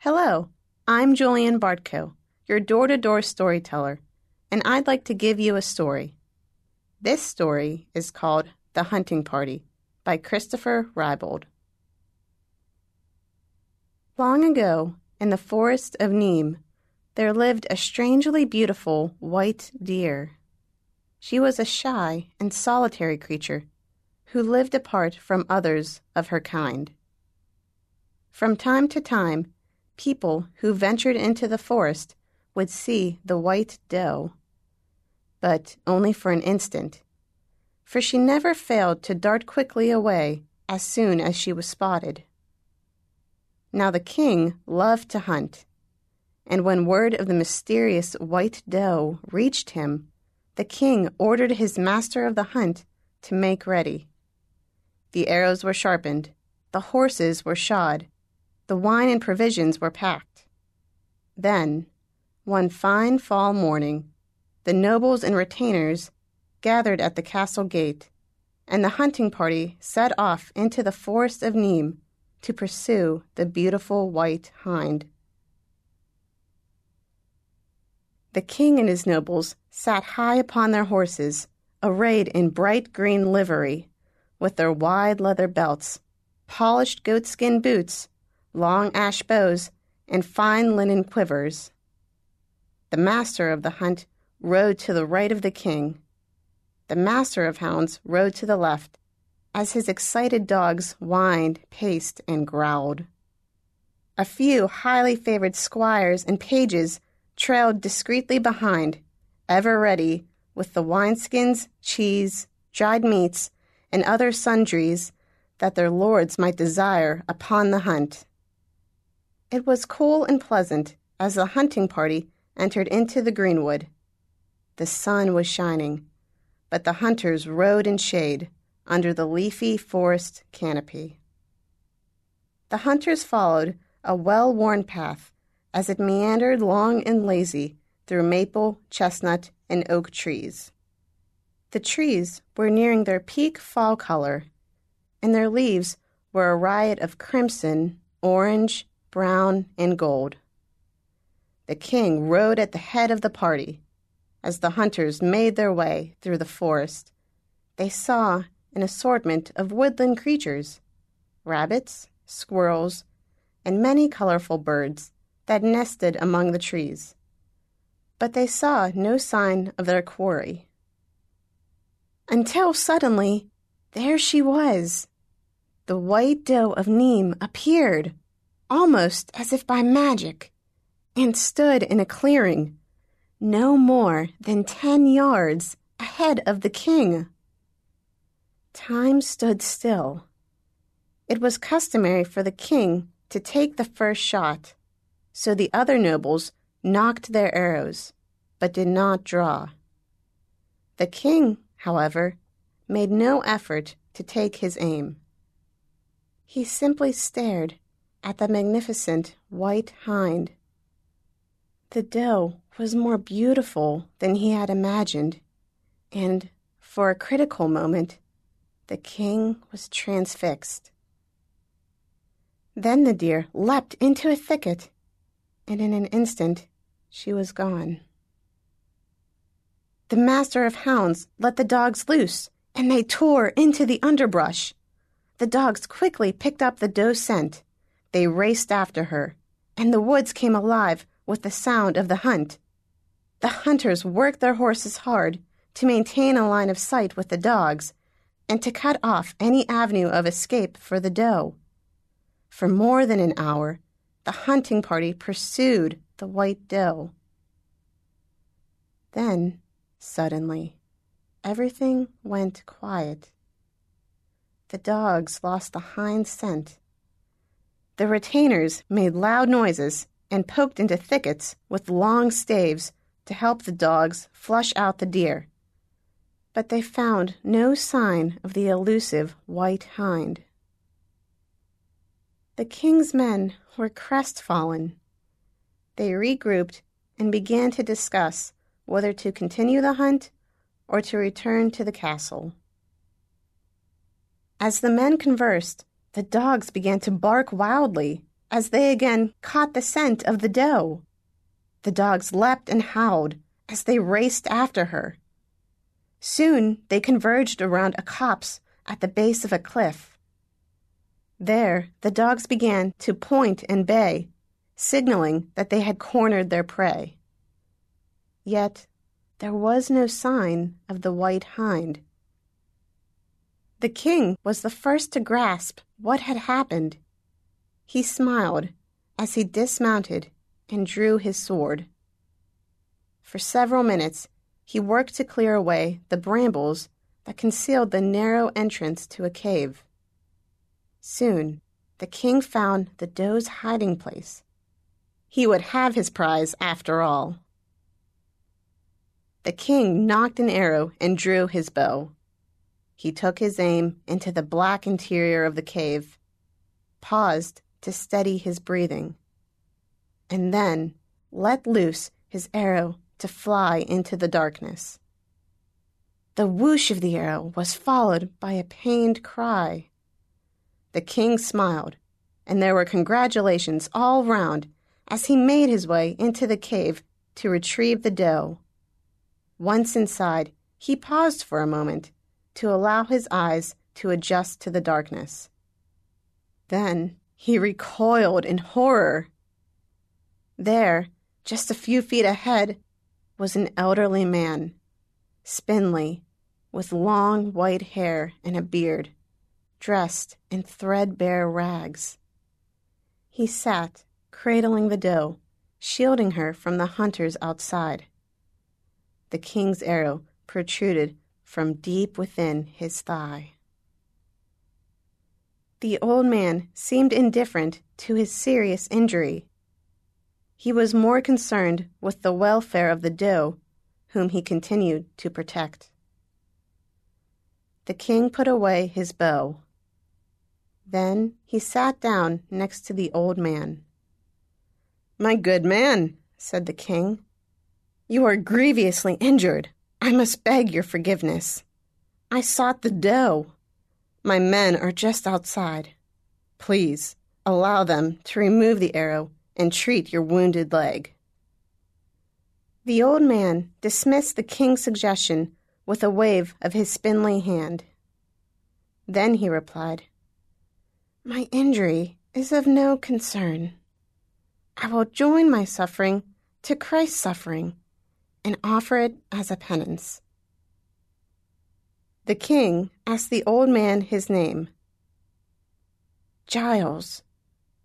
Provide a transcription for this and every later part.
Hello, I'm Julian Bartko, your door to door storyteller, and I'd like to give you a story. This story is called The Hunting Party by Christopher Rybold. Long ago, in the forest of Nîmes, there lived a strangely beautiful white deer. She was a shy and solitary creature who lived apart from others of her kind. From time to time, people who ventured into the forest would see the white doe, but only for an instant, for she never failed to dart quickly away as soon as she was spotted. Now the king loved to hunt, and when word of the mysterious white doe reached him, the king ordered his master of the hunt to make ready. The arrows were sharpened, the horses were shod, the wine and provisions were packed. Then, one fine fall morning, the nobles and retainers gathered at the castle gate, and the hunting party set off into the forest of Nîmes to pursue the beautiful white hind. The king and his nobles sat high upon their horses, arrayed in bright green livery, with their wide leather belts, polished goatskin boots, long ash bows, and fine linen quivers. The master of the hunt rode to the right of the king. The master of hounds rode to the left, as his excited dogs whined, paced, and growled. A few highly favored squires and pages trailed discreetly behind, ever ready with the wineskins, cheese, dried meats, and other sundries that their lords might desire upon the hunt. It was cool and pleasant as the hunting party entered into the greenwood. The sun was shining, but the hunters rode in shade under the leafy forest canopy. The hunters followed a well worn path as it meandered long and lazy through maple, chestnut, and oak trees. The trees were nearing their peak fall color, and their leaves were a riot of crimson, orange, brown, and gold. The king rode at the head of the party. As the hunters made their way through the forest, they saw an assortment of woodland creatures rabbits, squirrels, and many colorful birds that nested among the trees. But they saw no sign of their quarry. Until suddenly, there she was. The white doe of Nîmes appeared almost as if by magic, and stood in a clearing, no more than ten yards ahead of the king. Time stood still. It was customary for the king to take the first shot, so the other nobles nocked their arrows, but did not draw. The king, however, made no effort to take his aim. He simply stared at the magnificent white hind. The doe was more beautiful than he had imagined, and for a critical moment, the king was transfixed. Then the deer leapt into a thicket, and in an instant she was gone. The master of hounds let the dogs loose, and they tore into the underbrush. The dogs quickly picked up the doe's scent they raced after her, and the woods came alive with the sound of the hunt. The hunters worked their horses hard to maintain a line of sight with the dogs and to cut off any avenue of escape for the doe. For more than an hour, the hunting party pursued the white doe. Then, suddenly, everything went quiet. The dogs lost the hind scent the retainers made loud noises and poked into thickets with long staves to help the dogs flush out the deer. But they found no sign of the elusive white hind. The king's men were crestfallen. They regrouped and began to discuss whether to continue the hunt or to return to the castle. As the men conversed, the dogs began to bark wildly, as they again caught the scent of the doe. The dogs leapt and howled as they raced after her. Soon they converged around a copse at the base of a cliff. There, the dogs began to point and bay, signaling that they had cornered their prey. Yet there was no sign of the white hind. The king was the first to grasp what had happened. He smiled as he dismounted and drew his sword. For several minutes, he worked to clear away the brambles that concealed the narrow entrance to a cave. Soon, the king found the doe's hiding place. He would have his prize after all. The king nocked an arrow and drew his bow. He took his aim into the black interior of the cave, paused to steady his breathing, and then let loose his arrow to fly into the darkness. The whoosh of the arrow was followed by a pained cry. The king smiled, and there were congratulations all round as he made his way into the cave to retrieve the doe. Once inside, he paused for a moment to allow his eyes to adjust to the darkness. Then he recoiled in horror. There, just a few feet ahead, was an elderly man, spindly, with long white hair and a beard, dressed in threadbare rags. He sat, cradling the doe, shielding her from the hunters outside the king's arrow protruded from deep within his thigh. The old man seemed indifferent to his serious injury. He was more concerned with the welfare of the doe, whom he continued to protect. The king put away his bow. Then he sat down next to the old man. My good man, said the king, you are grievously injured. I must beg your forgiveness. I sought the doe. My men are just outside. Please allow them to remove the arrow and treat your wounded leg. The old man dismissed the king's suggestion with a wave of his spindly hand. Then he replied, My injury is of no concern. I will join my suffering to Christ's suffering and offer it as a penance. The king asked the old man his name. Giles,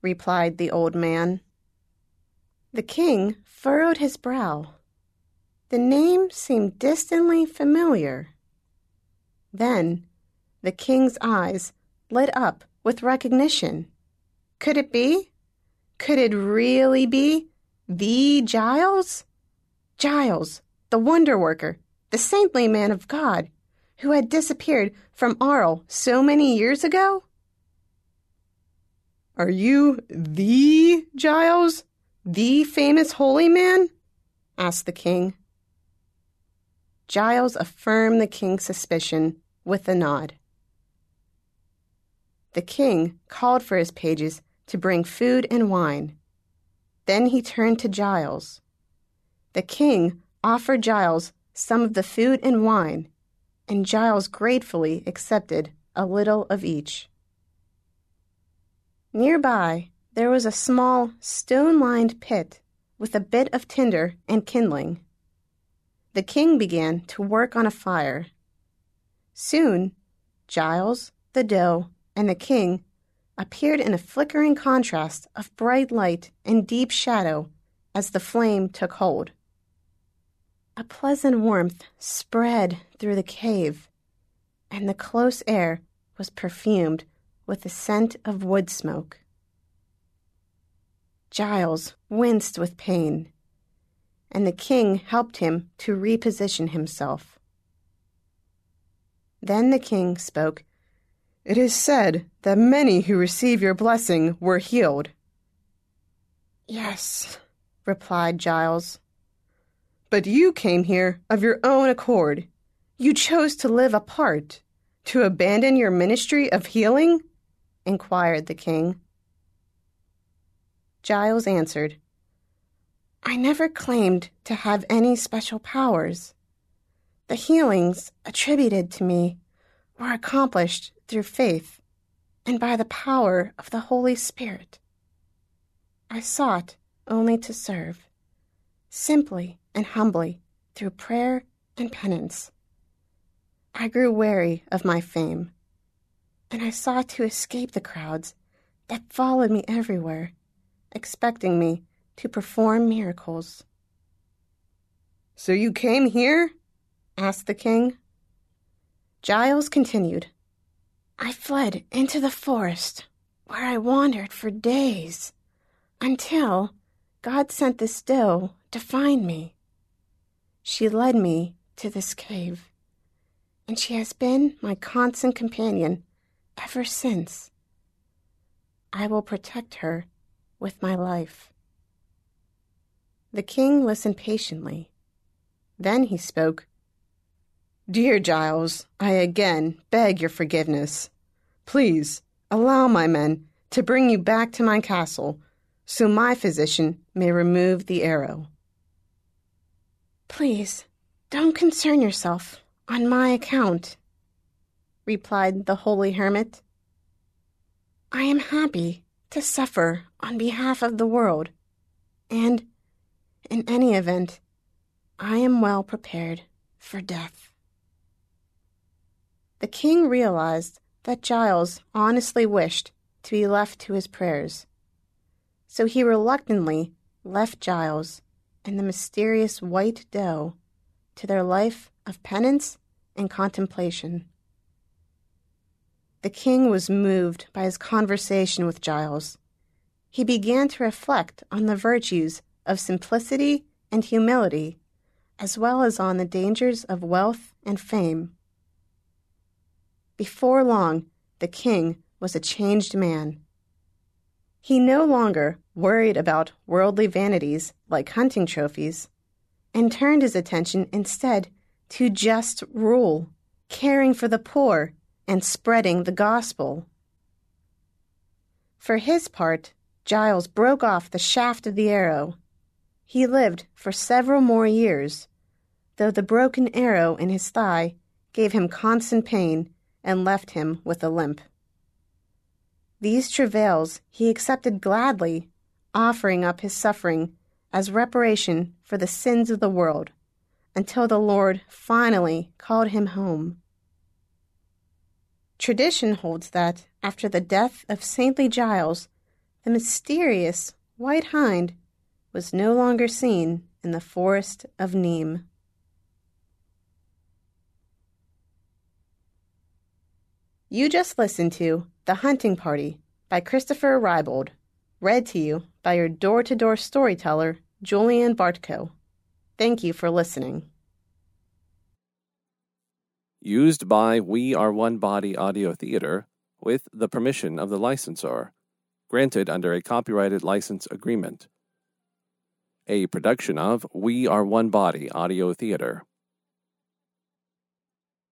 replied the old man. The king furrowed his brow. The name seemed distantly familiar. Then the king's eyes lit up with recognition. Could it be? Could it really be the Giles? Giles, the wonder worker, the saintly man of God, who had disappeared from Arles so many years ago? Are you the Giles, the famous holy man? asked the king. Giles affirmed the king's suspicion with a nod. The king called for his pages to bring food and wine. Then he turned to Giles. The king offered Giles some of the food and wine, and Giles gratefully accepted a little of each. Nearby, there was a small, stone lined pit with a bit of tinder and kindling. The king began to work on a fire. Soon, Giles, the doe, and the king appeared in a flickering contrast of bright light and deep shadow as the flame took hold. A pleasant warmth spread through the cave, and the close air was perfumed with the scent of wood smoke. Giles winced with pain, and the king helped him to reposition himself. Then the king spoke. It is said that many who receive your blessing were healed. Yes, replied Giles. But you came here of your own accord. You chose to live apart, to abandon your ministry of healing? inquired the king. Giles answered, I never claimed to have any special powers. The healings attributed to me were accomplished through faith and by the power of the Holy Spirit. I sought only to serve, simply and humbly through prayer and penance. I grew weary of my fame, and I sought to escape the crowds that followed me everywhere, expecting me to perform miracles. So you came here? asked the king. Giles continued. I fled into the forest, where I wandered for days, until God sent this doe to find me. She led me to this cave, and she has been my constant companion ever since. I will protect her with my life. The king listened patiently. Then he spoke. Dear Giles, I again beg your forgiveness. Please allow my men to bring you back to my castle so my physician may remove the arrow. Please, don't concern yourself on my account, replied the holy hermit. I am happy to suffer on behalf of the world, and, in any event, I am well prepared for death. The king realized that Giles honestly wished to be left to his prayers, so he reluctantly left Giles and the mysterious white doe to their life of penance and contemplation. The king was moved by his conversation with Giles. He began to reflect on the virtues of simplicity and humility, as well as on the dangers of wealth and fame. Before long, the king was a changed man. He no longer worried about worldly vanities like hunting trophies, and turned his attention instead to just rule, caring for the poor, and spreading the gospel. For his part, Giles broke off the shaft of the arrow. He lived for several more years, though the broken arrow in his thigh gave him constant pain and left him with a limp. These travails he accepted gladly, offering up his suffering as reparation for the sins of the world, until the Lord finally called him home. Tradition holds that, after the death of saintly Giles, the mysterious white hind was no longer seen in the forest of Nimes. You just listened to The Hunting Party by Christopher Rybold, read to you by your door to door storyteller, Julian Bartko. Thank you for listening. Used by We Are One Body Audio Theater with the permission of the licensor, granted under a copyrighted license agreement. A production of We Are One Body Audio Theater.